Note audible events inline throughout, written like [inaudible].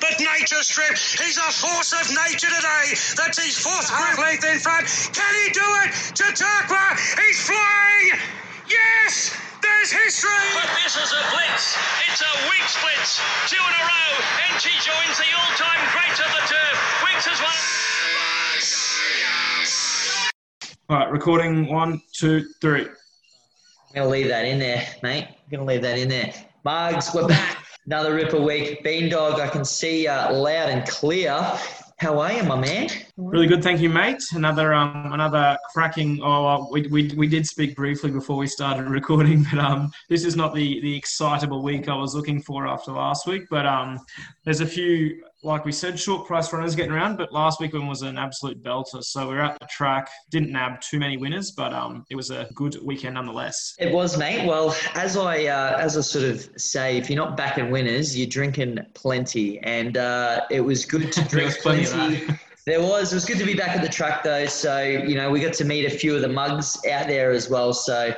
but Nature Strip, he's a force of nature today. That's his fourth half length in front. Can he do it? Chautauqua, he's flying. Yes, there's history. But this is a blitz. It's a Winx blitz. Two in a row, and she joins the all-time greats of the turf. Winx has won. All right, recording one, two, three. I'm going to leave that in there, mate. I'm going to leave that in there. Mugs, we're back. Another Ripper week. Bean Dog, I can see uh, loud and clear. How are you, my man? Really good, thank you, mate. Another um, another cracking. Oh, we, we, we did speak briefly before we started [laughs] recording, but um, this is not the the excitable week I was looking for after last week. But um, there's a few, like we said, short price runners getting around. But last week one was an absolute belter. So we are at the track, didn't nab too many winners, but um, it was a good weekend nonetheless. It was, mate. Well, as I uh, as I sort of say, if you're not backing winners, you're drinking plenty, and uh, it was good to [laughs] drink was plenty of plenty. [laughs] There was. It was good to be back at the track though. So you know, we got to meet a few of the mugs out there as well. So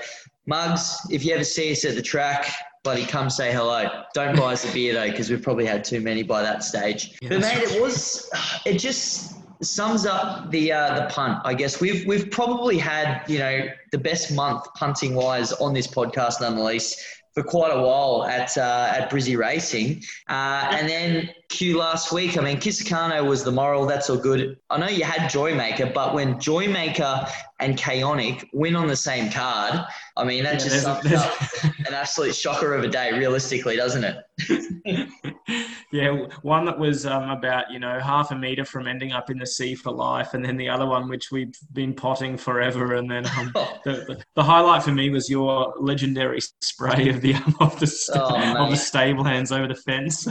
mugs, if you ever see us at the track. Come say hello. Don't buy us a beer though, because we've probably had too many by that stage. Yeah, but mate, it was. It just sums up the uh, the punt. I guess we've we've probably had you know the best month punting wise on this podcast, nonetheless, for quite a while at uh, at Brizzy Racing. Uh, and then Q last week. I mean, Kisakano was the moral. That's all good. I know you had Joymaker, but when Joymaker and Chaonic win on the same card, I mean that Yeah, just sums up an absolute shocker of a day, realistically, doesn't it? [laughs] yeah, one that was um, about you know half a meter from ending up in the sea for life, and then the other one which we've been potting forever. And then um, [laughs] the, the, the highlight for me was your legendary spray of the [laughs] of the Oh, of the stable hands over the fence.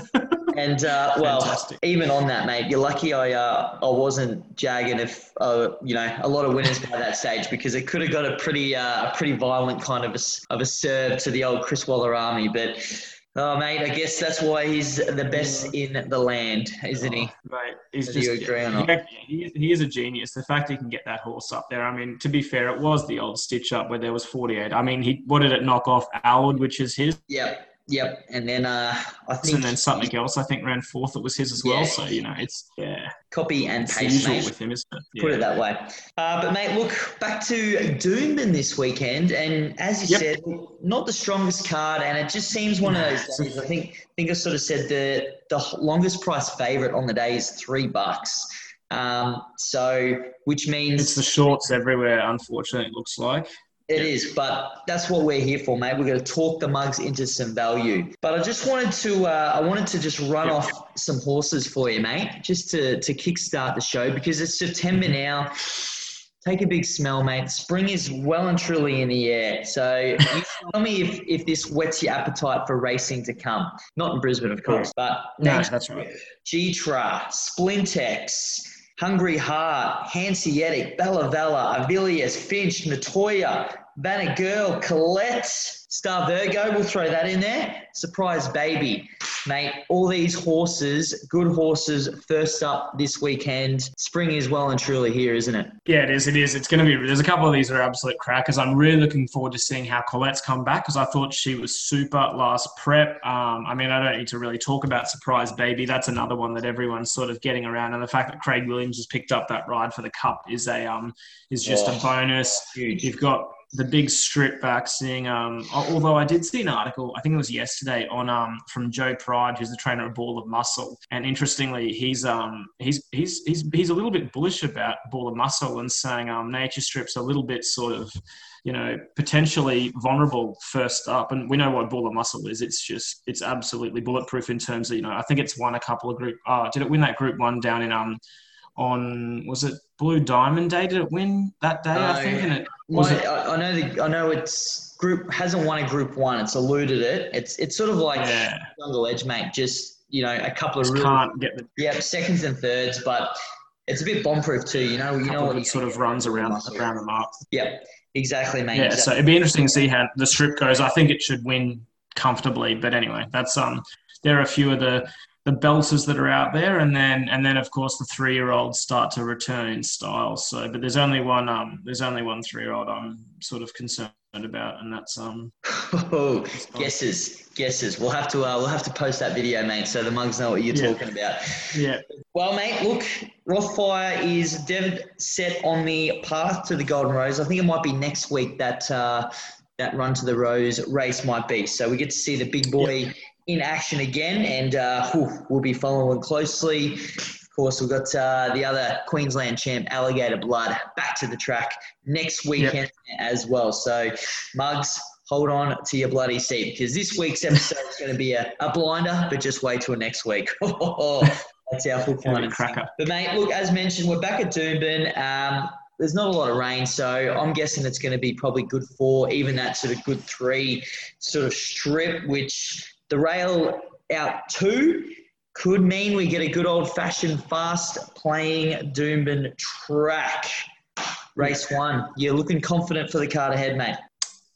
And uh, well, Fantastic. even on that, mate, you're lucky I uh, I wasn't jagging if uh, you know a lot of winners by that stage because it could have got a pretty uh, a pretty violent kind of a, s- of a serve to the old Chris Waller army. But oh, mate, I guess that's why he's the best in the land, isn't he? Mate, he's Do just you agree or not? yeah, he, he is a genius. The fact he can get that horse up there. I mean, to be fair, it was the old stitch up where there was 48. I mean, he what did it knock off Alwood, which is his, Yep, yep. And then uh, I think and then something else. I think ran fourth. It was his as well. Yeah. So you know, it's yeah, copy and it's paste, mate. with him, isn't it? Put it that way. Uh, but mate, look back to Doomben this weekend, and as you Yep. said, not the strongest card, and it just seems one of those days. I think I think I sort of said the the longest price favorite on the day is three bucks. Um, so which means It's the shorts everywhere. Unfortunately, it looks like. It is, but that's what we're here for, mate. We're going to talk the mugs into some value. But I just wanted to, uh, I wanted to just run Yeah. off some horses for you, mate, just to to kickstart the show because it's September now. Take a big smell, mate. Spring is well and truly in the air. So [laughs] you tell me if, if this whets your appetite for racing to come. Not in Brisbane, of course, but No, that's right. Gytrash, Splintex, Hungry Heart, Hanseatic, Bella Vella, Avilius, Finch, Nettoyer, Banner Girl, Colette, Star Virgo, we'll throw that in there. Surprise Baby. Mate, all these horses, good horses, first up this weekend. Spring is well and truly here, isn't it? Yeah, it is. It is. It's going to be. There's a couple of these that are absolute crackers. I'm really looking forward to seeing how Colette's come back because I thought she was super last prep. Um, I mean, I don't need to really talk about Surprise Baby. That's another one that everyone's sort of getting around, and the fact that Craig Williams has picked up that ride for the Cup is a um is just Oh, a bonus. Huge. You've got the big strip back seeing um although I did see an article I think it was yesterday on um from Joe Pride who's the trainer of Ball of Muscle. And interestingly he's um he's he's he's he's a little bit bullish about Ball of Muscle and saying um nature strips a little bit sort of you know potentially vulnerable first up. And we know what Ball of Muscle is. It's just it's absolutely bulletproof in terms of you know I think it's won a couple of group uh did it win that group one down in um on was it Blue Diamond Day? Did it win that day? I think, and it was My, it. I, I know the, I know it's group hasn't won a group one. It's eluded it. It's it's sort of like Yeah, Jungle Edge, mate. Just you know, a couple of just really can't get the yeah seconds and thirds, but it's a bit bombproof too. You know, you know what sort of runs around around the mark. Yeah, exactly, mate. Yeah, exactly. so it'd be interesting to see how the strip goes. I think it should win comfortably, but anyway, that's um. There are a few of the the belters that are out there, and then and then of course the three year olds start to return in style. So, but there's only one um there's only one three year old I'm sort of concerned about, and that's um. Oh, guesses, guesses. We'll have to uh, we'll have to post that video, mate, so the mugs know what you're Yeah. talking about. Yeah, Well, mate, look, Rothfire is dead set on the path to the Golden Rose. I think it might be next week that uh, that run to the Rose race might be. So we get to see the big boy in action again, and uh, we'll be following closely. Of course, we've got uh, the other Queensland champ, Alligator Blood, back to the track next weekend as well. So, Mugs, hold on to your bloody seat because this week's episode is going to be a, a blinder, but just wait till next week. [laughs] That's our full be cracker. But mate, look, as mentioned, we're back at Doomben. Um, there's not a lot of rain, so I'm guessing it's going to be probably good for even that sort of good three sort of strip, which the rail out two could mean we get a good old fashioned fast playing Doomben track. Race one. You're looking confident for the card ahead, mate.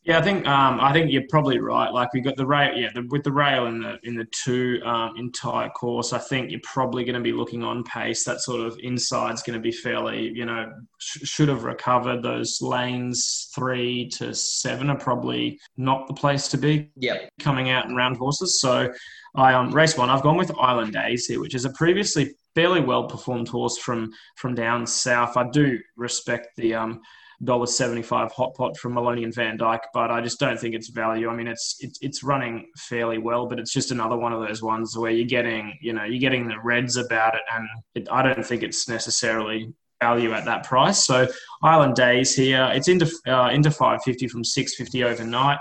Yeah, I think um, I think you're probably right. Like we got the rail, yeah, the, with the rail in the in the two um, entire course, I think you're probably going to be looking on pace. That sort of inside's going to be fairly, you know, sh- should have recovered. Those lanes three to seven are probably not the place to be Yep. coming out in round horses. So I um, race one. I've gone with Island Days here, which is a previously fairly well performed horse from from down south. I do respect the um, dollar seventy five hot pot from Maloney and Van Dyke, but I just don't think it's value. I mean, it's it's it's running fairly well, but it's just another one of those ones where you're getting you know you're getting the reds about it, and it, I don't think it's necessarily value at that price. So Island Days here, it's into uh, into five fifty from six fifty overnight.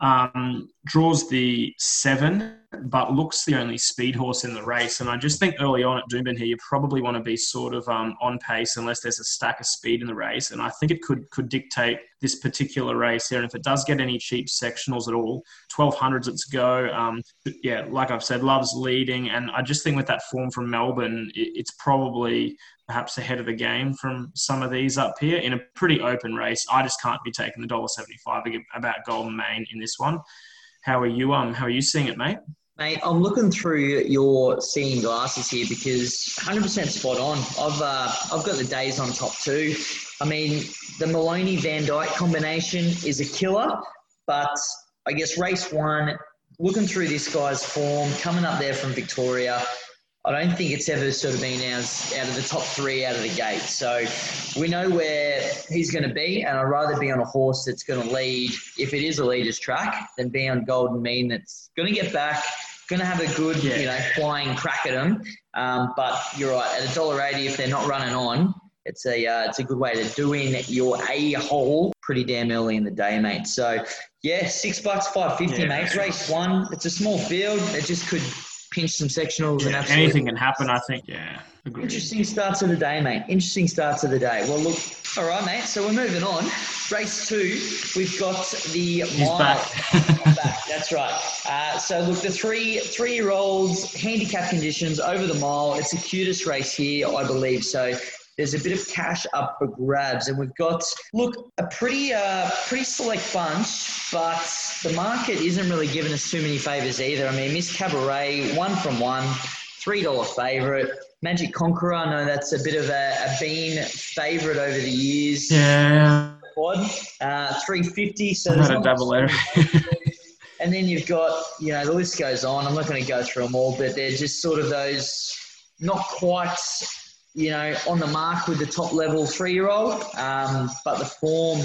Um, draws the seven, but looks the only speed horse in the race. And I just think early on at Doomben here, you probably want to be sort of um, on pace unless there's a stack of speed in the race. And I think it could could dictate this particular race here. And if it does get any cheap sectionals at all, 1200s it's go. Um, yeah, like I've said, loves leading. And I just think with that form from Melbourne, it, it's probably perhaps ahead of the game from some of these up here in a pretty open race. I just can't be taking the dollar seventy five about Golden Mean in this one. How are you? Um, how are you seeing it, mate? Mate, I'm looking through your seeing glasses here because 100% spot on. I've uh, I've got the days on top too. I mean, the Maloney Van Dyke combination is a killer, but I guess race one, looking through this guy's form, coming up there from Victoria, I don't think it's ever sort of been as out of the top three out of the gate. So we know where he's going to be, and I'd rather be on a horse that's going to lead, if it is a leader's track, than be on Golden Mean that's going to get back, going to have a good, Yeah. you know, flying crack at them. Um, but you're right, at a dollar eighty, if they're not running on, it's a uh, it's a good way to do in your a hole pretty damn early in the day, mate. So yeah, six bucks, five fifty, Yeah. mate. Race one. It's a small field. It just could pinch some sectionals and Yeah, absolutely. anything can happen. I think. Yeah, agreed. Interesting start to the day, mate. Interesting start to the day. Well, look, all right, mate. So we're moving on. Race two, we've got the He's mile. back. back. [laughs] That's right. Uh, so look, the three three year olds, handicap conditions over the mile. It's the cutest race here, I believe. So there's a bit of cash up for grabs, and we've got look a pretty uh, pretty select bunch, but the market isn't really giving us too many favors either. I mean, Miss Cabaret, one from one, three dollar favorite. Magic Conqueror, I know that's a bit of a, a bean favorite over the years. yeah, uh, 350. So had a not double there. [laughs] and then you've got, you know, the list goes on. I'm not going to go through them all, but they're just sort of those not quite, you know, on the mark with the top level three year old. Um, but the form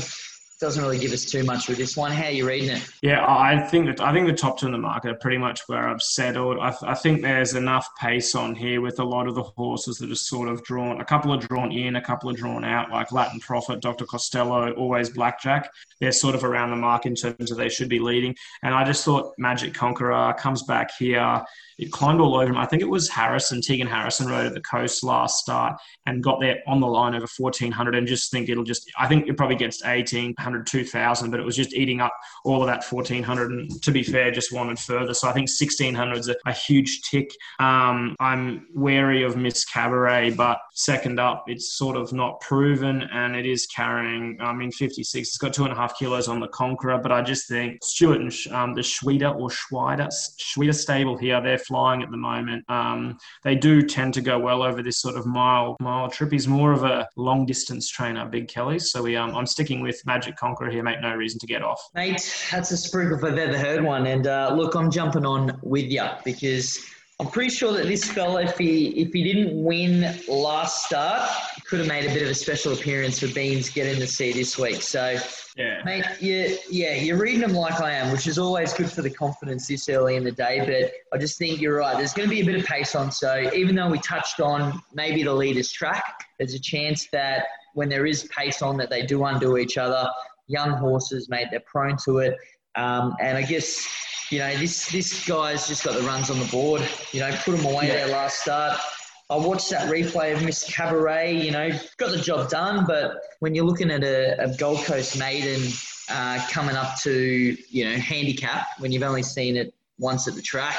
doesn't really give us too much with this one. How are you reading it? Yeah, I think that I think the top two in the market are pretty much where I've settled. I, I think there's enough pace on here with a lot of the horses that are sort of drawn. A couple are drawn in, a couple are drawn out, like Latin Prophet, Dr. Costello, always Blackjack. They're sort of around the mark in terms of they should be leading. And I just thought Magic Conqueror comes back here. It climbed all over him. I think it was Harrison, Tegan Harrison rode at the coast last start and got there on the line over 1400 and just think it'll just, I think it probably gets to 1800, 2000, but it was just eating up all of that 1400 and to be fair, just wanted further. So I think 1600 is a, a huge tick. Um, I'm wary of Miss Cabaret, but second up, it's sort of not proven and it is carrying, I mean, 56. It's got two and a half kilos on the Conqueror, but I just think Stuart and um, the Schweder or Schweider, Schweder stable here, they're flying at the moment. Um, they do tend to go well over this sort of mile mile trip. He's more of a long distance trainer, Big Kelly. So we um, I'm sticking with Magic Conqueror here, mate. No reason to get off. Mate, that's a spruik if I've ever heard one. And uh, look, I'm jumping on with you because I'm pretty sure that this fella, if he if he didn't win last start, could have made a bit of a special appearance for Beans getting the see this week. So, yeah, mate, you, yeah, you're reading them like I am, which is always good for the confidence this early in the day. But I just think you're right. There's going to be a bit of pace on. So even though we touched on maybe the leader's track, there's a chance that when there is pace on, that they do undo each other. Young horses, mate, they're prone to it. Um, and I guess you know, this this guy's just got the runs on the board. You know, put him away yeah. there last start. I watched that replay of Miss Cabaret. You know, got the job done, but when you're looking at a, a Gold Coast maiden uh, coming up to you know handicap when you've only seen it once at the track,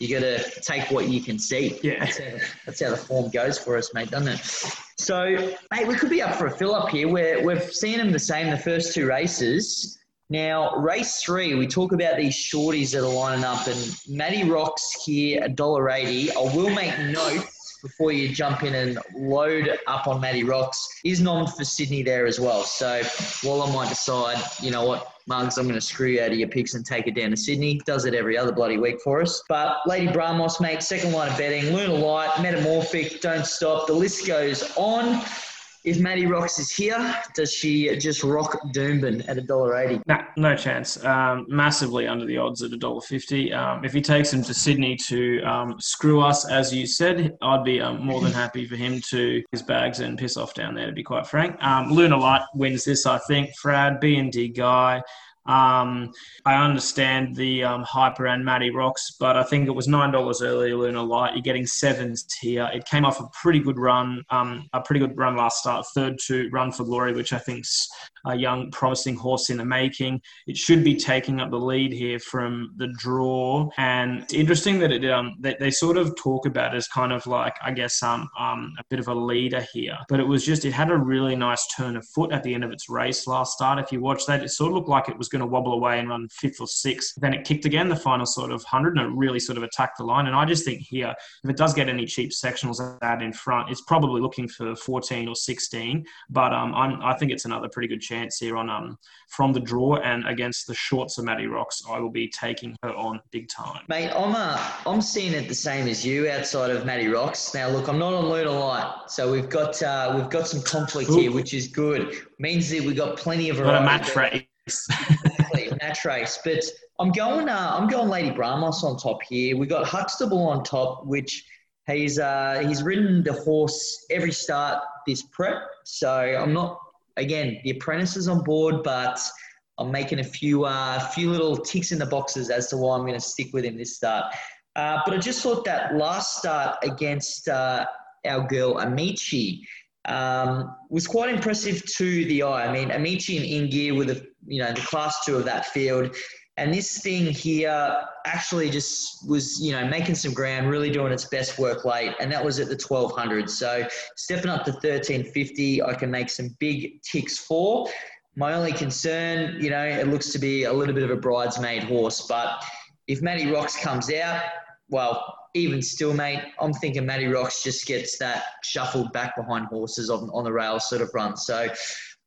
you got to take what you can see. Yeah, that's how, that's how the form goes for us, mate, doesn't it? So, mate, we could be up for a fill up here. Where we've seen them the same the first two races. Now, race three, we talk about these shorties that are lining up, and Matty Rocks here, $1.80. I will make notes before you jump in and load up on Matty Rocks. Is nom for Sydney there as well. So while I might decide, you know what, Mugs, I'm going to screw you out of your picks and take it down to Sydney. Does it every other bloody week for us. But Lady Brahmos, mate, second line of betting. Lunar Light, Metamorphic, Don't Stop. The list goes on if Matty Rocks is here, does she just rock Doomben at a dollar eighty? Nah, no chance. Um, massively under the odds at a dollar fifty. Um, if he takes him to Sydney to um, screw us, as you said, I'd be um, more than happy for him to his bags and piss off down there. To be quite frank, um, Luna Light wins this. I think. Frad B and D guy. Um, I understand the um, hyper and Matty Rocks, but I think it was nine dollars earlier. Luna Light, you're getting sevens here. It came off a pretty good run, um, a pretty good run last start, third to Run for Glory, which I think's a young, promising horse in the making. It should be taking up the lead here from the draw, and it's interesting that it um they, they sort of talk about it as kind of like I guess um um a bit of a leader here, but it was just it had a really nice turn of foot at the end of its race last start. If you watch that, it sort of looked like it was going to wobble away and run fifth or sixth. Then it kicked again the final sort of 100 and it really sort of attacked the line. And I just think here, if it does get any cheap sectionals out in front, it's probably looking for 14 or 16. But um, I'm, I think it's another pretty good chance here on um, from the draw and against the shorts of Matty Rocks. I will be taking her on big time. Mate, I'm, uh, I'm seeing it the same as you outside of Matty Rocks. Now, look, I'm not on Luna Light, so we've got uh, we've got some conflict Ooh. here, which is good. Means that we've got plenty of variety. Not a match race exactly, match race. But I'm going. Uh, I'm going Lady Bramos on top here. We got Huxtable on top, which he's uh, he's ridden the horse every start this prep. So I'm not again the apprentice is on board, but I'm making a few uh, few little ticks in the boxes as to why I'm going to stick with him this start. Uh, but I just thought that last start against uh, our girl Amici um, was quite impressive to the eye. I mean, Amici and In Gear were the you know the class two of that field, and this thing here actually just was you know making some ground, really doing its best work late, and that was at the 1200. So stepping up to 1350, I can make some big ticks for. My only concern, you know, it looks to be a little bit of a bridesmaid horse, but if Matty Rocks comes out, well, even still, mate, I'm thinking Matty Rocks just gets that shuffled back behind horses on, on the rail sort of run. So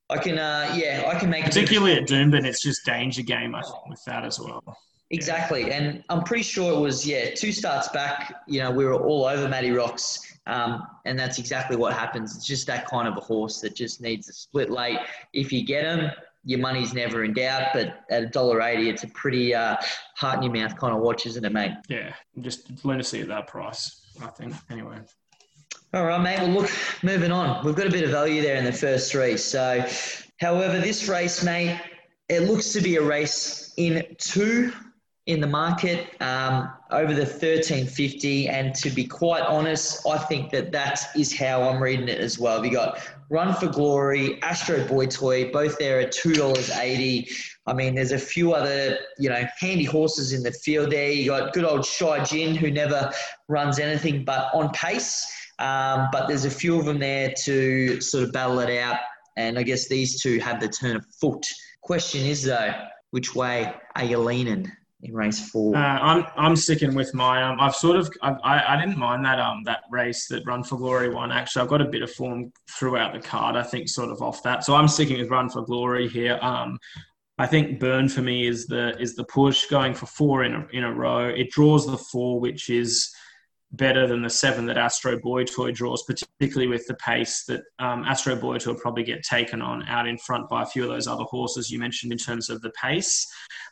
I can, uh, yeah, I can make particularly at Doomben, it's just danger game. I think with that as well. Exactly, yeah. and I'm pretty sure it was yeah two starts back. You know, we were all over Matty Rocks, um, and that's exactly what happens. It's just that kind of a horse that just needs a split late. If you get him, your money's never in doubt. But at a dollar eighty, it's a pretty uh, heart in your mouth kind of watch, isn't it, mate? Yeah, just lunacy at that price. I think anyway. All right, mate. Well, look, moving on. We've got a bit of value there in the first three. So, however, this race, mate, it looks to be a race in two in the market um, over the 1350. And to be quite honest, I think that that is how I'm reading it as well. We got Run for Glory, Astro Boy Toy, both there at $2.80. I mean, there's a few other, you know, handy horses in the field there. You got good old Shy Jin, who never runs anything but on pace. Um, but there's a few of them there to sort of battle it out. And I guess these two have the turn of foot. Question is, though, which way are you leaning? in race four. Uh, I'm I'm sticking with my um. I've sort of I've, I I didn't mind that um that race that Run for Glory won. Actually, I've got a bit of form throughout the card. I think sort of off that. So I'm sticking with Run for Glory here. Um, I think Byrne for me is the is the push going for four in a, in a row. It draws the four, which is better than the seven that Astro Boy Toy draws, particularly with the pace that um, Astro Boy Toy will probably get taken on out in front by a few of those other horses you mentioned in terms of the pace.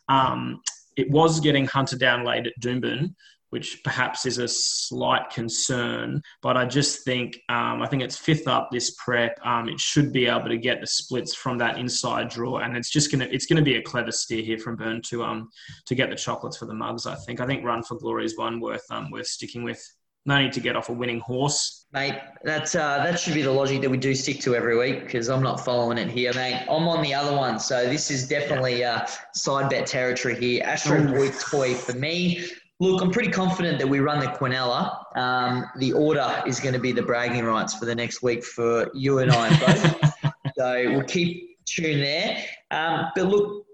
Um, it was getting hunted down late at Doomben, which perhaps is a slight concern. But I just think um, I think it's fifth up this prep. Um, it should be able to get the splits from that inside draw, and it's just gonna it's gonna be a clever steer here from Byrne to um to get the chocolates for the mugs. I think I think Run for Glory is one worth um worth sticking with. No need to get off a winning horse. Mate, that's uh, that should be the logic that we do stick to every week because I'm not following it here, mate. I'm on the other one, so this is definitely uh, side bet territory here. Astro Boy Toy for me. Look, I'm pretty confident that we run the Quinella. Um, the order is going to be the bragging rights for the next week for you and I both. [laughs] so we'll keep tune there. Um, but look,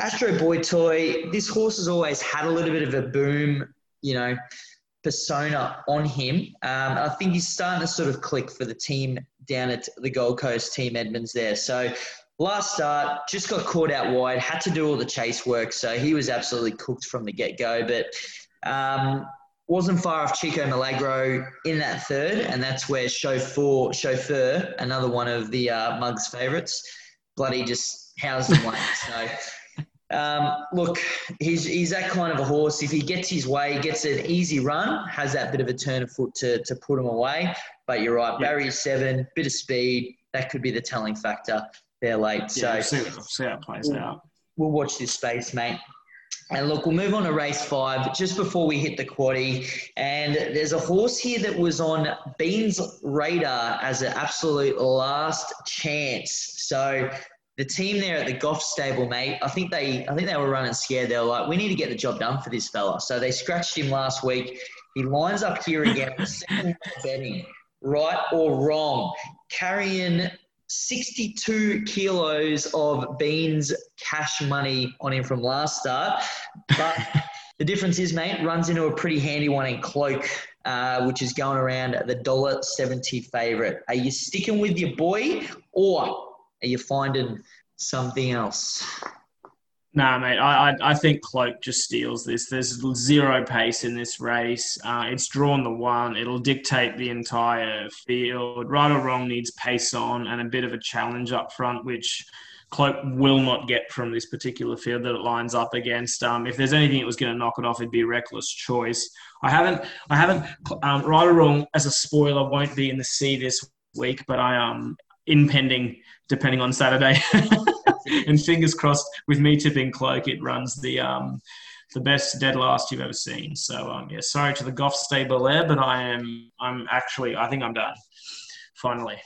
Astro Boy Toy, this horse has always had a little bit of a boom, you know, persona on him. Um, I think he's starting to sort of click for the team down at the Gold Coast, Team Edmonds there. So last start, just got caught out wide, had to do all the chase work. So he was absolutely cooked from the get go. But um, wasn't far off Chico Milagro in that third, and that's where Chauffeur, Chauffeur another one of the uh, Mugs favourites, bloody just housed him late. So um, look, he's, he's that kind of a horse. If he gets his way, gets an easy run, has that bit of a turn of foot to, to put him away. But you're right, barrier seven, bit of speed, that could be the telling factor there late. Yeah, so we'll see, see how it plays out. we'll watch this space, mate. And look, we'll move on to race five just before we hit the quaddy. And there's a horse here that was on Bean's radar as an absolute last chance. So the team there at the Goff stable, mate, I think they I think they were running scared. They were like, we need to get the job done for this fella. So they scratched him last week. He lines up here again, [laughs] betting, right or wrong, carrying 62 kilos of Beans cash money on him from last start. But [laughs] the difference is, mate, runs into a pretty handy one in Cloak, uh, which is going around the $1.70 favourite. Are you sticking with your boy or are you finding something else? Nah, mate. I, I I think Cloak just steals this. There's zero pace in this race. Uh, it's drawn the one. It'll dictate the entire field. Right or wrong needs pace on and a bit of a challenge up front, which Cloak will not get from this particular field that it lines up against. Um, if there's anything that was going to knock it off, it'd be reckless choice. I haven't, I haven't, um, right or wrong, as a spoiler, won't be in the C this week, but I um impending depending on Saturday. [laughs] and fingers crossed with me tipping cloak, it runs the um, the best dead last you've ever seen. So um, yeah, sorry to the Goff stable there, but I am I'm actually I think I'm done. Finally,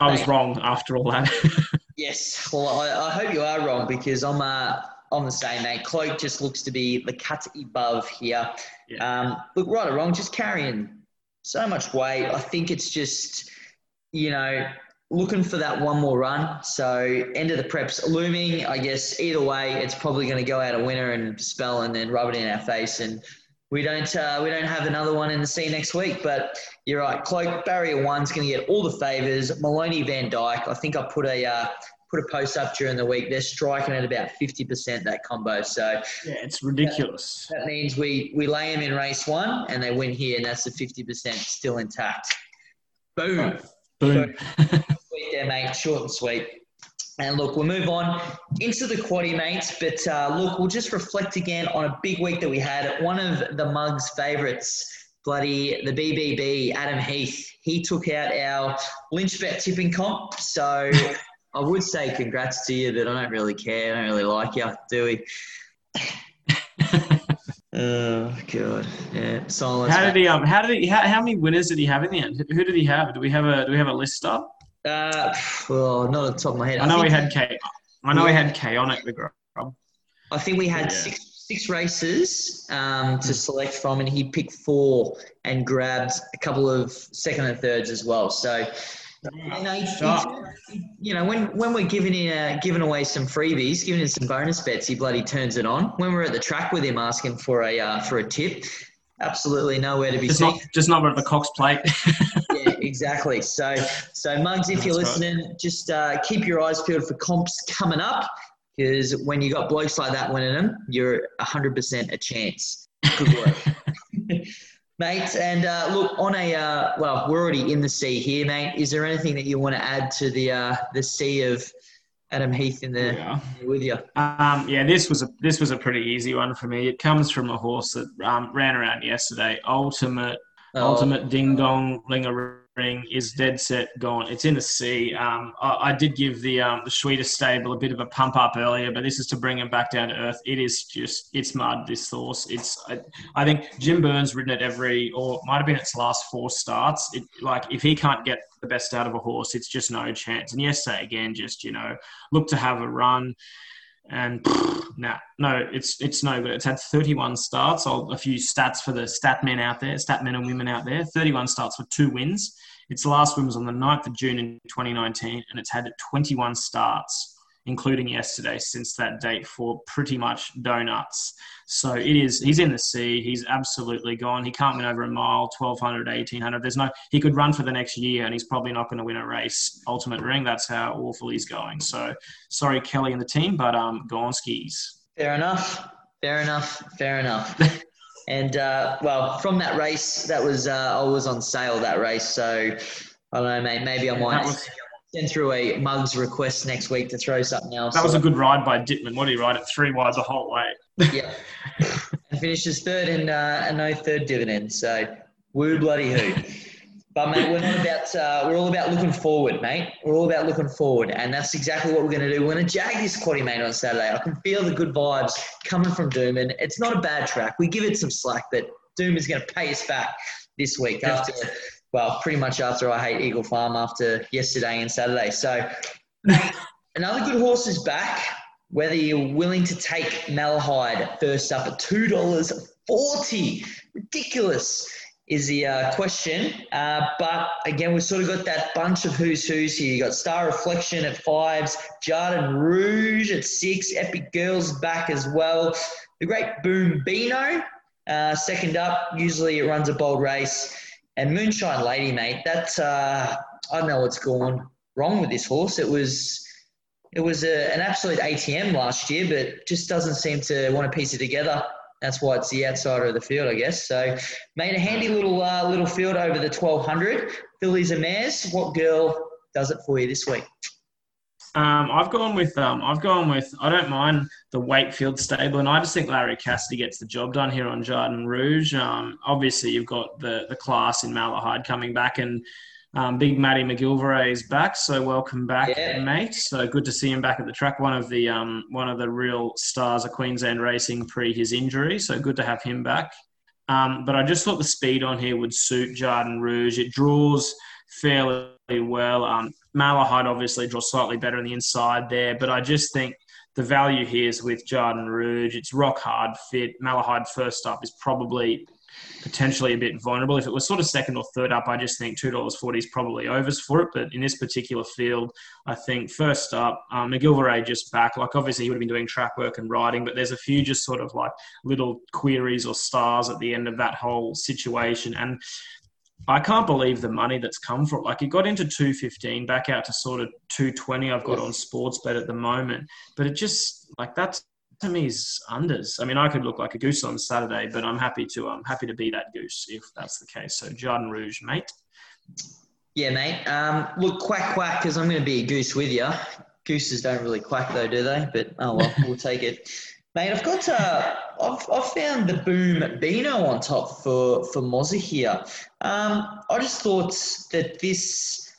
I was wrong after all that. [laughs] yes, well I, I, hope you are wrong because I'm uh, on the same mate. Cloak just looks to be the cut above here. Yeah. Um, look, right or wrong, just carrying so much weight. I think it's just you know looking for that one more run. So end of the preps looming. I guess either way, it's probably going to go out a winner and spell and then rub it in our face. And we don't uh, we don't have another one in the sea next week. But you're right. Cloak barrier one's going to get all the favors. Maloney Van Dyke. I think I put a. Uh, put a post up during the week. They're striking at about 50% that combo. So yeah, it's ridiculous. That, that means we, we lay them in race one and they win here, and that's the 50% still intact. Boom. Boom. sweet there, mate. Short and sweet. And look, we'll move on into the quaddy, mates. But uh, look, we'll just reflect again on a big week that we had. One of the Mugs' favourites, bloody the BBB, Adam Heath. He took out our Lynch bet tipping comp. So I would say congrats to you, but I don't really care. I don't really like you, do we? [laughs] Oh god, yeah. Silence. How did he? Um, how did he? How, how many winners did he have in the end? Who did he have? Do we have a? Do we have a list up? Uh, well, not on the top of my head. I, I know we had K. I know we had K on it. The grub. I think we had yeah. six six races um, to select from, and he picked four and grabbed a couple of second and thirds as well. So, You know, he, he, you know, when, when we're giving uh, giving away some freebies, giving him some bonus bets, he bloody turns it on. When we're at the track with him asking for a uh, for a tip, absolutely nowhere to be just seen. Not, just not at the Cox plate. [laughs] yeah, exactly. So, so Mugs, if That's you're listening, right. just uh, keep your eyes peeled for comps coming up because when you got blokes like that winning them, you're 100% a chance. Good work. [laughs] mate. And uh, look, on a uh, well, we're already in the sea here, mate. Is there anything that you want to add to the uh, the sea of Adam Heath in there yeah. with you? Um, yeah, this was a this was a pretty easy one for me. It comes from a horse that um, ran around yesterday. Ultimate, oh. ultimate ding dong linger ring is dead set gone. It's in the sea. Um, I, I, did give the um, the Schweda stable a bit of a pump up earlier, but this is to bring him back down to earth. It is just it's mud. This horse. It's I, I think Jim Byrne's ridden it every or might have been its last four starts. It like if he can't get the best out of a horse, it's just no chance. And yesterday again, just you know look to have a run and nah, no, it's it's no good. It's had 31 starts. I'll, a few stats for the stat men out there, stat men and women out there. 31 starts for two wins. Its last win was on the 9th of June in 2019, and it's had 21 starts including yesterday, since that date for pretty much donuts. So it is. He's in the sea. He's absolutely gone. He can't win over a mile, 1200, 1800. There's no. He could run for the next year, and he's probably not going to win a race. Ultimate ring. That's how awful he's going. So sorry, Kelly and the team, but um, gone skis. Fair enough. Fair enough. Fair enough. [laughs] and uh, well, from that race, that was uh, I was on sale that race, so I don't know, mate. Maybe I might. Send through a mugs request next week to throw something else. That was a good ride by Dittman. What did he ride it three wide the whole way? yeah, [laughs] and finishes third and uh, no third dividend. So woo bloody who. But mate, we're not about. Uh, we're all about looking forward, mate. We're all about looking forward, and that's exactly what we're going to do. We're going to jag this quaddy, mate, on Saturday. I can feel the good vibes coming from Doom, and it's not a bad track. We give it some slack, but Doom is going to pay us back this week after well, pretty much after I hate Eagle Farm after yesterday and Saturday. So [laughs] another good horse is back. Whether you're willing to take Malahide first up at two dollars forty, ridiculous is the uh, question. Uh, but again, we've sort of got that bunch of who's who's here. You got Star Reflection at fives, Jardin Rouge at six, Epic Girls back as well. The great Boom Beano, uh, second up. Usually it runs a bold race. And Moonshine Lady, mate, that's uh, I don't know what's gone wrong with this horse. It was it was a, an absolute ATM last year, but just doesn't seem to want to piece it together. That's why it's the outsider of the field, I guess. So, made a handy little uh, little field over the 1200. Fillies and mares. What girl does it for you this week? Um, I've gone with um, I've gone with I don't mind the Wakefield stable, and I just think Larry Cassidy gets the job done here on Jardin Rouge. Um, obviously, you've got the the class in Malahide coming back, and um, Big Matty McGillivray is back. So welcome back, yeah. mate. So good to see him back at the track. One of the um, one of the real stars of Queensland racing pre his injury. So good to have him back. Um, but I just thought the speed on here would suit Jardin Rouge. It draws fairly well. Um, Malahide obviously draws slightly better on the inside there, but I just think the value here is with Jardin Rouge. It's rock hard fit. Malahide first up is probably potentially a bit vulnerable. If it was sort of second or third up, I just think two dollars forty is probably overs for it. But in this particular field, I think first up, um, McGillivray just back. Like obviously he would have been doing track work and riding, but there's a few just sort of like little queries or stars at the end of that whole situation. And I can't believe the money that's come from it. Like it got into 215, back out to sort of 220 I've got on Sportsbet at the moment. But it just like that to me is unders. I mean, I could look like a goose on Saturday, but I'm happy to I'm happy to be that goose if that's the case. So Jardin Rouge, mate. Yeah, mate. Um, look, quack quack, because I'm going to be a goose with you. Gooses don't really quack though, do they? But oh well, we'll take it. Mate, I've got uh, I've, I've found the Boom Beano on top for for Mozzie here. Um, I just thought that this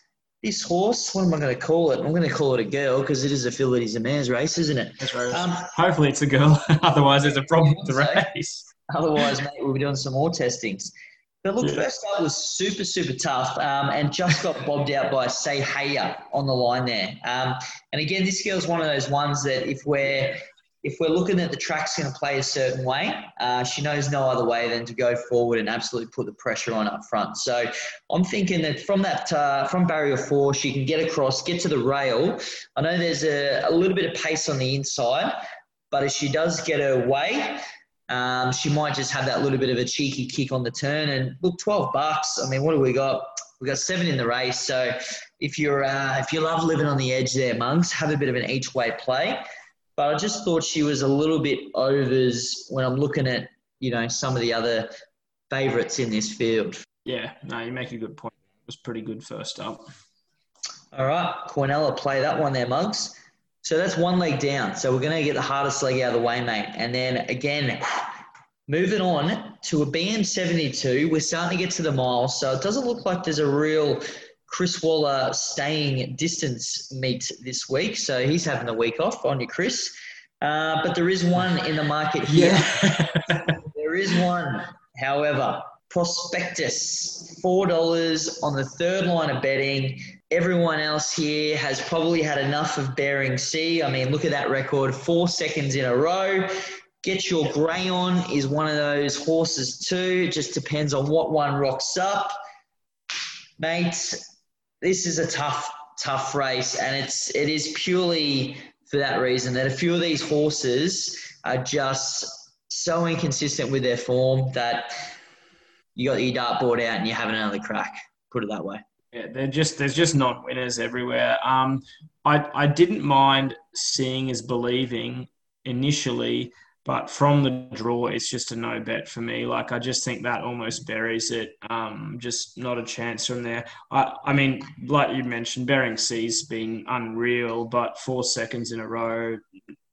this horse, what am I going to call it? I'm going to call it a girl because it is a Philippines a Mares race, isn't it? That's right. Um, Hopefully, it's a girl. [laughs] Otherwise, there's a problem with the race. Otherwise, mate, we'll be doing some more testings. But look, yeah. first up was super, super tough um, and just got bobbed out by Say Heya on the line there. Um, and again, this girl's one of those ones that if we're if we're looking at the track's going to play a certain way, uh, she knows no other way than to go forward and absolutely put the pressure on up front. So I'm thinking that from that uh, from barrier four, she can get across, get to the rail. I know there's a, a little bit of pace on the inside, but if she does get her way, um, she might just have that little bit of a cheeky kick on the turn. And look, 12 bucks. I mean, what do we got? We got seven in the race. So if you're uh, if you love living on the edge there, monks, have a bit of an each way play. But I just thought she was a little bit overs when I'm looking at, you know, some of the other favourites in this field. Yeah, no, you make a good point. It was pretty good first up. All right, Cornella, play that one there, Mugs. So that's one leg down. So we're going to get the hardest leg out of the way, mate. And then again, moving on to a BM72, we're starting to get to the mile. So it doesn't look like there's a real Chris Waller staying distance meet this week, so he's having the week off on you, Chris. Uh, but there is one in the market here. Yeah. [laughs] there is one, however, Prospectus, $4 on the third line of betting. Everyone else here has probably had enough of Bering Sea. I mean, look at that record, four seconds in a row. Get Your Grey On is one of those horses too. It just depends on what one rocks up. Mate, this is a tough, tough race, and it's it is purely for that reason that a few of these horses are just so inconsistent with their form that you got your dartboard out and you're having another crack. Put it that way. Yeah, they're just there's just not winners everywhere. Um, I I didn't mind seeing as believing initially but from the draw, it's just a no bet for me. Like I just think that almost buries it. Um, just not a chance from there. I, I mean, like you mentioned, Bering Sea's been unreal, but four seconds in a row,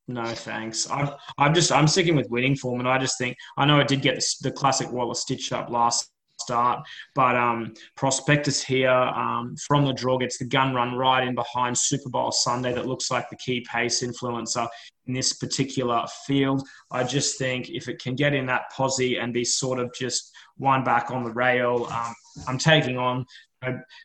no thanks. I'm I'm just I'm sticking with winning form, and I just think I know I did get the, classic Waller stitch up last start. But um, Prospectus here um, from the draw gets the gun run right in behind Super Bowl Sunday that looks like the key pace influencer in this particular field. I just think if it can get in that posse and be sort of just one back on the rail, um, I'm taking on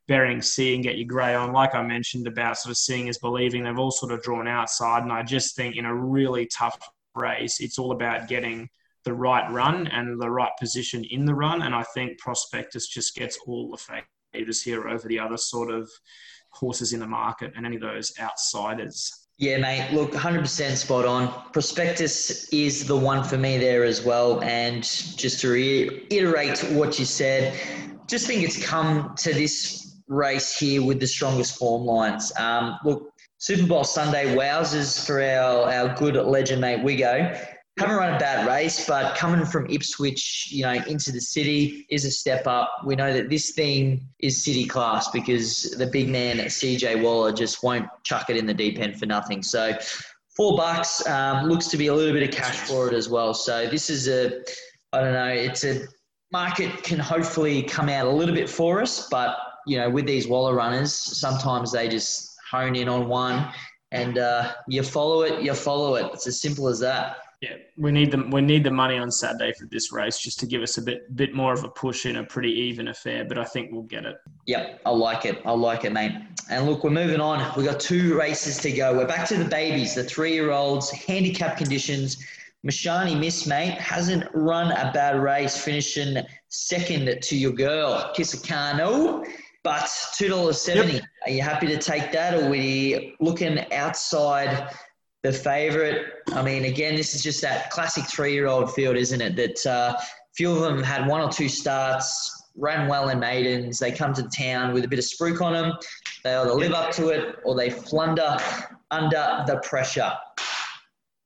Bering Sea and get your grey on. Like I mentioned about sort of seeing is believing, they've all sort of drawn outside. And I just think in a really tough race, it's all about getting the right run and the right position in the run. And I think Prospectus just gets all the favors here over the other sort of horses in the market and any of those outsiders. Yeah, mate. Look, 100% spot on. Prospectus is the one for me there as well. And just to reiterate what you said, just think it's come to this race here with the strongest form lines. Um, look, Super Bowl Sunday wowzers for our, our good legend mate Wigo haven't run a bad race, but coming from Ipswich, you know, into the city is a step up. We know that this thing is city class because the big man CJ Waller just won't chuck it in the deep end for nothing. So four bucks um, looks to be a little bit of cash for it as well. So this is a, I don't know, it's a market can hopefully come out a little bit for us, but you know, with these Waller runners, sometimes they just hone in on one and uh, you follow it, you follow it. It's as simple as that. Yeah, we need the we need the money on Saturday for this race just to give us a bit bit more of a push in a pretty even affair. But I think we'll get it. Yep, I like it. I like it, mate. And look, we're moving on. We got two races to go. We're back to the babies, the three year olds, handicap conditions. Mashani Miss Mate hasn't run a bad race, finishing second to your girl, Kisakano. But two dollars seventy. Yep. Are you happy to take that, or are we looking outside the favourite. I mean, again, this is just that classic three-year-old field, isn't it? That uh, few of them had one or two starts, ran well in maidens. They come to town with a bit of spruik on them. They either live up to it or they flunder under the pressure.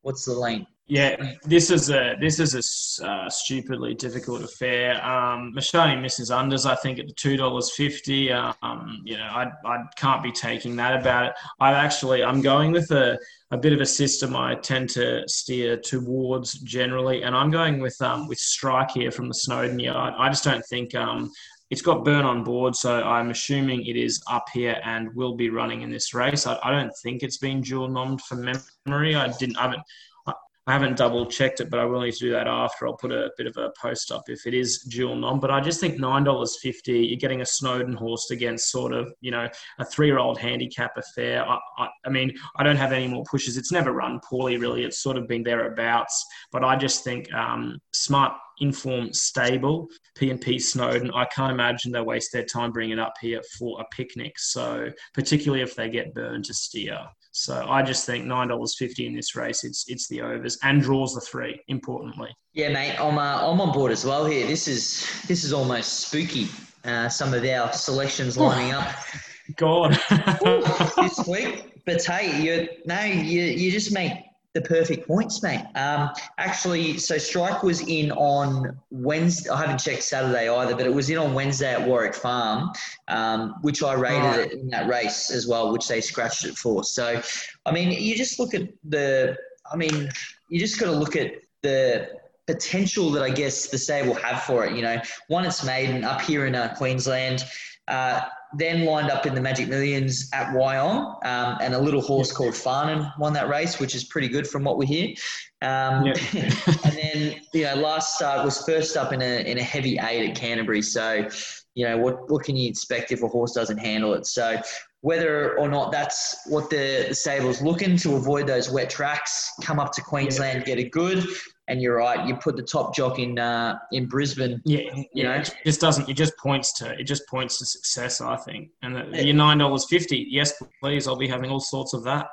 What's the lane? Yeah, this is a this is a uh, stupidly difficult affair. Um, misses unders, I think, at the two dollars fifty. Um, you know, I I can't be taking that about it. I actually I'm going with a, a bit of a system I tend to steer towards generally, and I'm going with um with strike here from the Snowden yard. I just don't think um it's got Byrne on board, so I'm assuming it is up here and will be running in this race. I, I don't think it's been dual nommed from memory. I didn't. I haven't I haven't double checked it, but I will need to do that after. I'll put a bit of a post up if it is dual nom. But I just think nine dollars fifty. You're getting a Snowden horse against sort of you know a three year old handicap affair. I, I, I, mean, I don't have any more pushes. It's never run poorly, really. It's sort of been thereabouts. But I just think um, smart informed, stable. P and P Snowden. I can't imagine they waste their time bringing it up here for a picnic. So particularly if they get burned to steer. So I just think nine dollars fifty in this race. It's it's the overs and draws the three. Importantly. Yeah, mate. I'm uh, I'm on board as well here. This is this is almost spooky. Uh, some of our selections lining up. God. this [laughs] week, but hey, you no, you you just make the perfect points, mate. Um, actually, so Strike was in on Wednesday. I haven't checked Saturday either, but it was in on Wednesday at Warwick Farm, um, which I rated right. it in that race as well, which they scratched it for. So, I mean, you just look at the. I mean, you just got to look at the potential that I guess the stable have for it. You know, one it's maiden up here in uh, Queensland. Uh, then lined up in the Magic Millions at Wyong, um, and a little horse called Farnan won that race, which is pretty good from what we hear. Um, yeah. [laughs] and then you know, last start was first up in a in a heavy eight at Canterbury. So, you know, what what can you expect if a horse doesn't handle it? So. Whether or not that's what the, the stable's looking to avoid those wet tracks, come up to Queensland, yeah. get a good, and you're right. You put the top jock in uh, in Brisbane. Yeah, you yeah. Know. It just doesn't. It just points to it. Just points to success. I think. And the, your nine dollars fifty. Yes, please. I'll be having all sorts of that.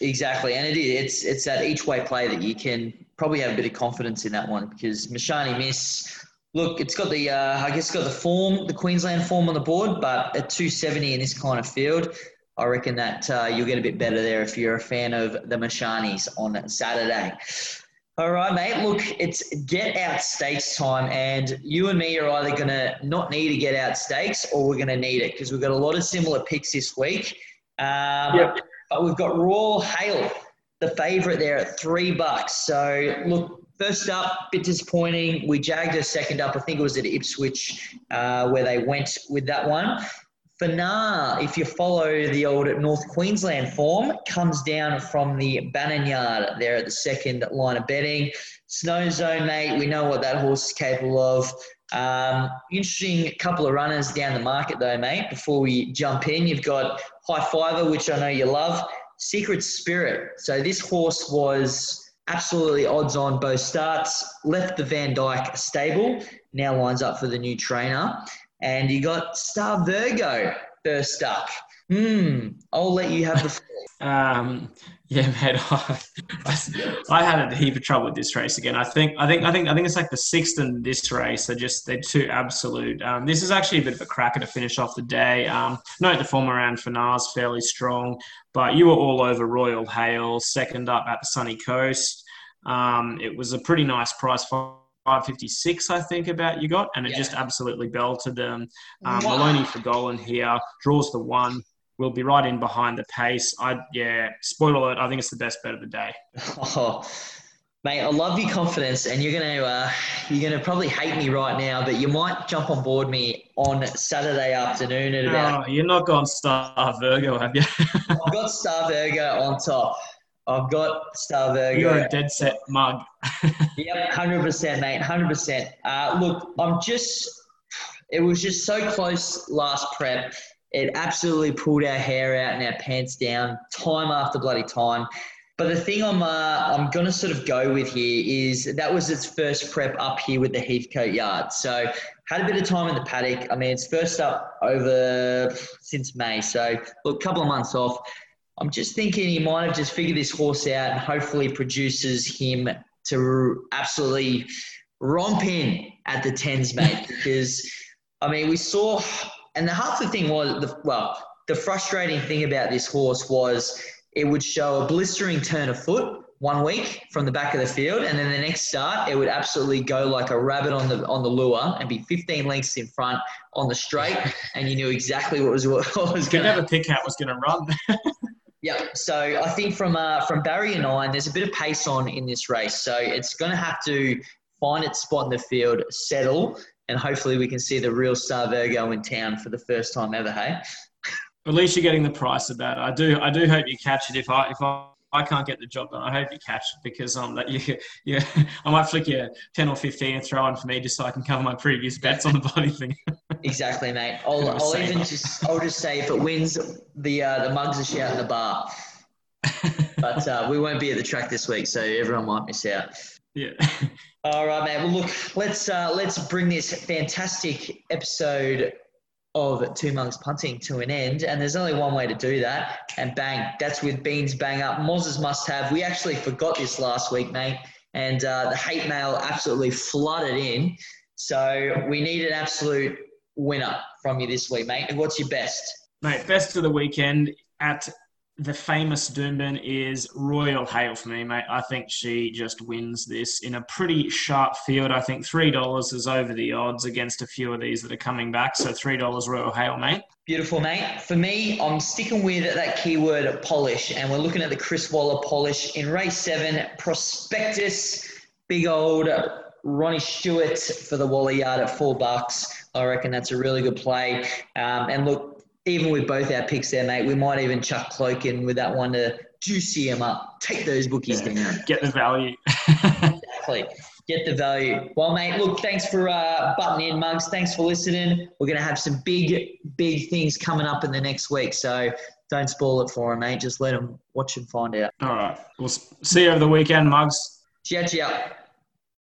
exactly, and it is. It's it's that each way play that you can probably have a bit of confidence in that one because Mashani Miss. Look, it's got the uh, I guess it's got the form, the Queensland form on the board, but at 270 in this kind of field, I reckon that uh, you'll get a bit better there if you're a fan of the Mashanis on Saturday. All right, mate. Look, it's get out stakes time, and you and me are either going to not need to get out stakes or we're going to need it because we've got a lot of similar picks this week. Um, yep. But we've got Royal Hail, the favourite there at three bucks. So, look, first up, bit disappointing. We jagged a second up. I think it was at Ipswich uh, where they went with that one. Fanar, if you follow the old North Queensland form, comes down from the Bannon Yard there at the second line of betting. Snow Zone, mate, we know what that horse is capable of. Um, interesting couple of runners down the market, though, mate. Before we jump in, you've got High Fiver, which I know you love, Secret Spirit. So this horse was absolutely odds on both starts, left the Van Dyke stable, now lines up for the new trainer. And you got Star Virgo first up. Hmm, I'll let you have the [laughs] floor. Um, yeah, man, [laughs] I, I, had a heap of trouble with this race again. I think, I think, I think, I think it's like the sixth in this race. They're just they're too absolute. Um, this is actually a bit of a cracker to finish off the day. Um, note the form around Fanar's fairly strong, but you were all over Royal Hail, second up at the Sunny Coast. Um, it was a pretty nice price for 556, I think, about you got, and it yeah. just absolutely belted them. Um, wow. Maloney for Gollan here draws the one. We'll be right in behind the pace. I yeah, spoiler alert. I think it's the best bet of the day. [laughs] Oh, mate, I love your confidence, and you're gonna uh, you're gonna probably hate me right now, but you might jump on board me on Saturday afternoon at about. Oh, you're not gone Star Virgo, have you? [laughs] I've got Star Virgo on top. I've got Star Virgo. You're a dead set mug. [laughs] yep, hundred percent, mate, hundred percent. Uh, look, I'm just. It was just so close last prep. It absolutely pulled our hair out and our pants down time after bloody time. But the thing I'm uh, I'm gonna sort of go with here is that was its first prep up here with the Heathcote Yard. So had a bit of time in the paddock. I mean, it's first up over since May. So look, a couple of months off. I'm just thinking he might have just figured this horse out and hopefully produces him to absolutely romp in at the tens, mate. [laughs] because I mean, we saw, and the half the thing was, the, well, the frustrating thing about this horse was it would show a blistering turn of foot one week from the back of the field, and then the next start it would absolutely go like a rabbit on the on the lure and be 15 lengths in front on the straight, and you knew exactly what was what [laughs] was going. to never pick out was going to run. [laughs] Yeah, so I think from uh, from barrier nine, there's a bit of pace on in this race, so it's going to have to find its spot in the field, settle, and hopefully we can see the real Star Virgo in town for the first time ever. Hey. At least you're getting the price of that. I do. I do hope you catch it. If I if I I can't get the job done. I hope you catch it because um that [laughs] you yeah I might flick you ten or fifteen and throw in for me just so I can cover my previous bets on the body thing. [laughs] exactly, mate. I'll, I'll even just I'll just say if it wins, the uh, the mugs are shouting the bar. [laughs] but uh, we won't be at the track this week, so everyone might miss out. Yeah. All right, mate. Well, look, let's uh, let's bring this fantastic episode of Two Mugs Punting to an end, and there's only one way to do that, and bang, that's with Beans Bang Up. Moz's must have. We actually forgot this last week, mate, and uh, the hate mail absolutely flooded in. So we need an absolute winner from you this week, mate. And what's your best? Mate, best of the weekend at the famous Doomben is Royal Hail for me, mate. I think she just wins this in a pretty sharp field. I think $3 is over the odds against a few of these that are coming back. So $3 Royal Hail, mate. Beautiful, mate. For me, I'm sticking with that keyword polish, and we're looking at the Chris Waller polish in race seven, Prospectus, big old Ronnie Stewart for the Waller yard at four bucks. I reckon that's a really good play. Um, and look, even with both our picks there, mate, we might even chuck Cloak in with that one to juicy him up. Take those bookies yeah, down. Get the value. [laughs] exactly. Get the value. Well, mate, look, thanks for uh, butting in, Mugs. Thanks for listening. We're going to have some big, big things coming up in the next week. So don't spoil it for them, mate. Just let them watch and find out. All right. We'll see you over the weekend, Mugs. Ciao, ciao.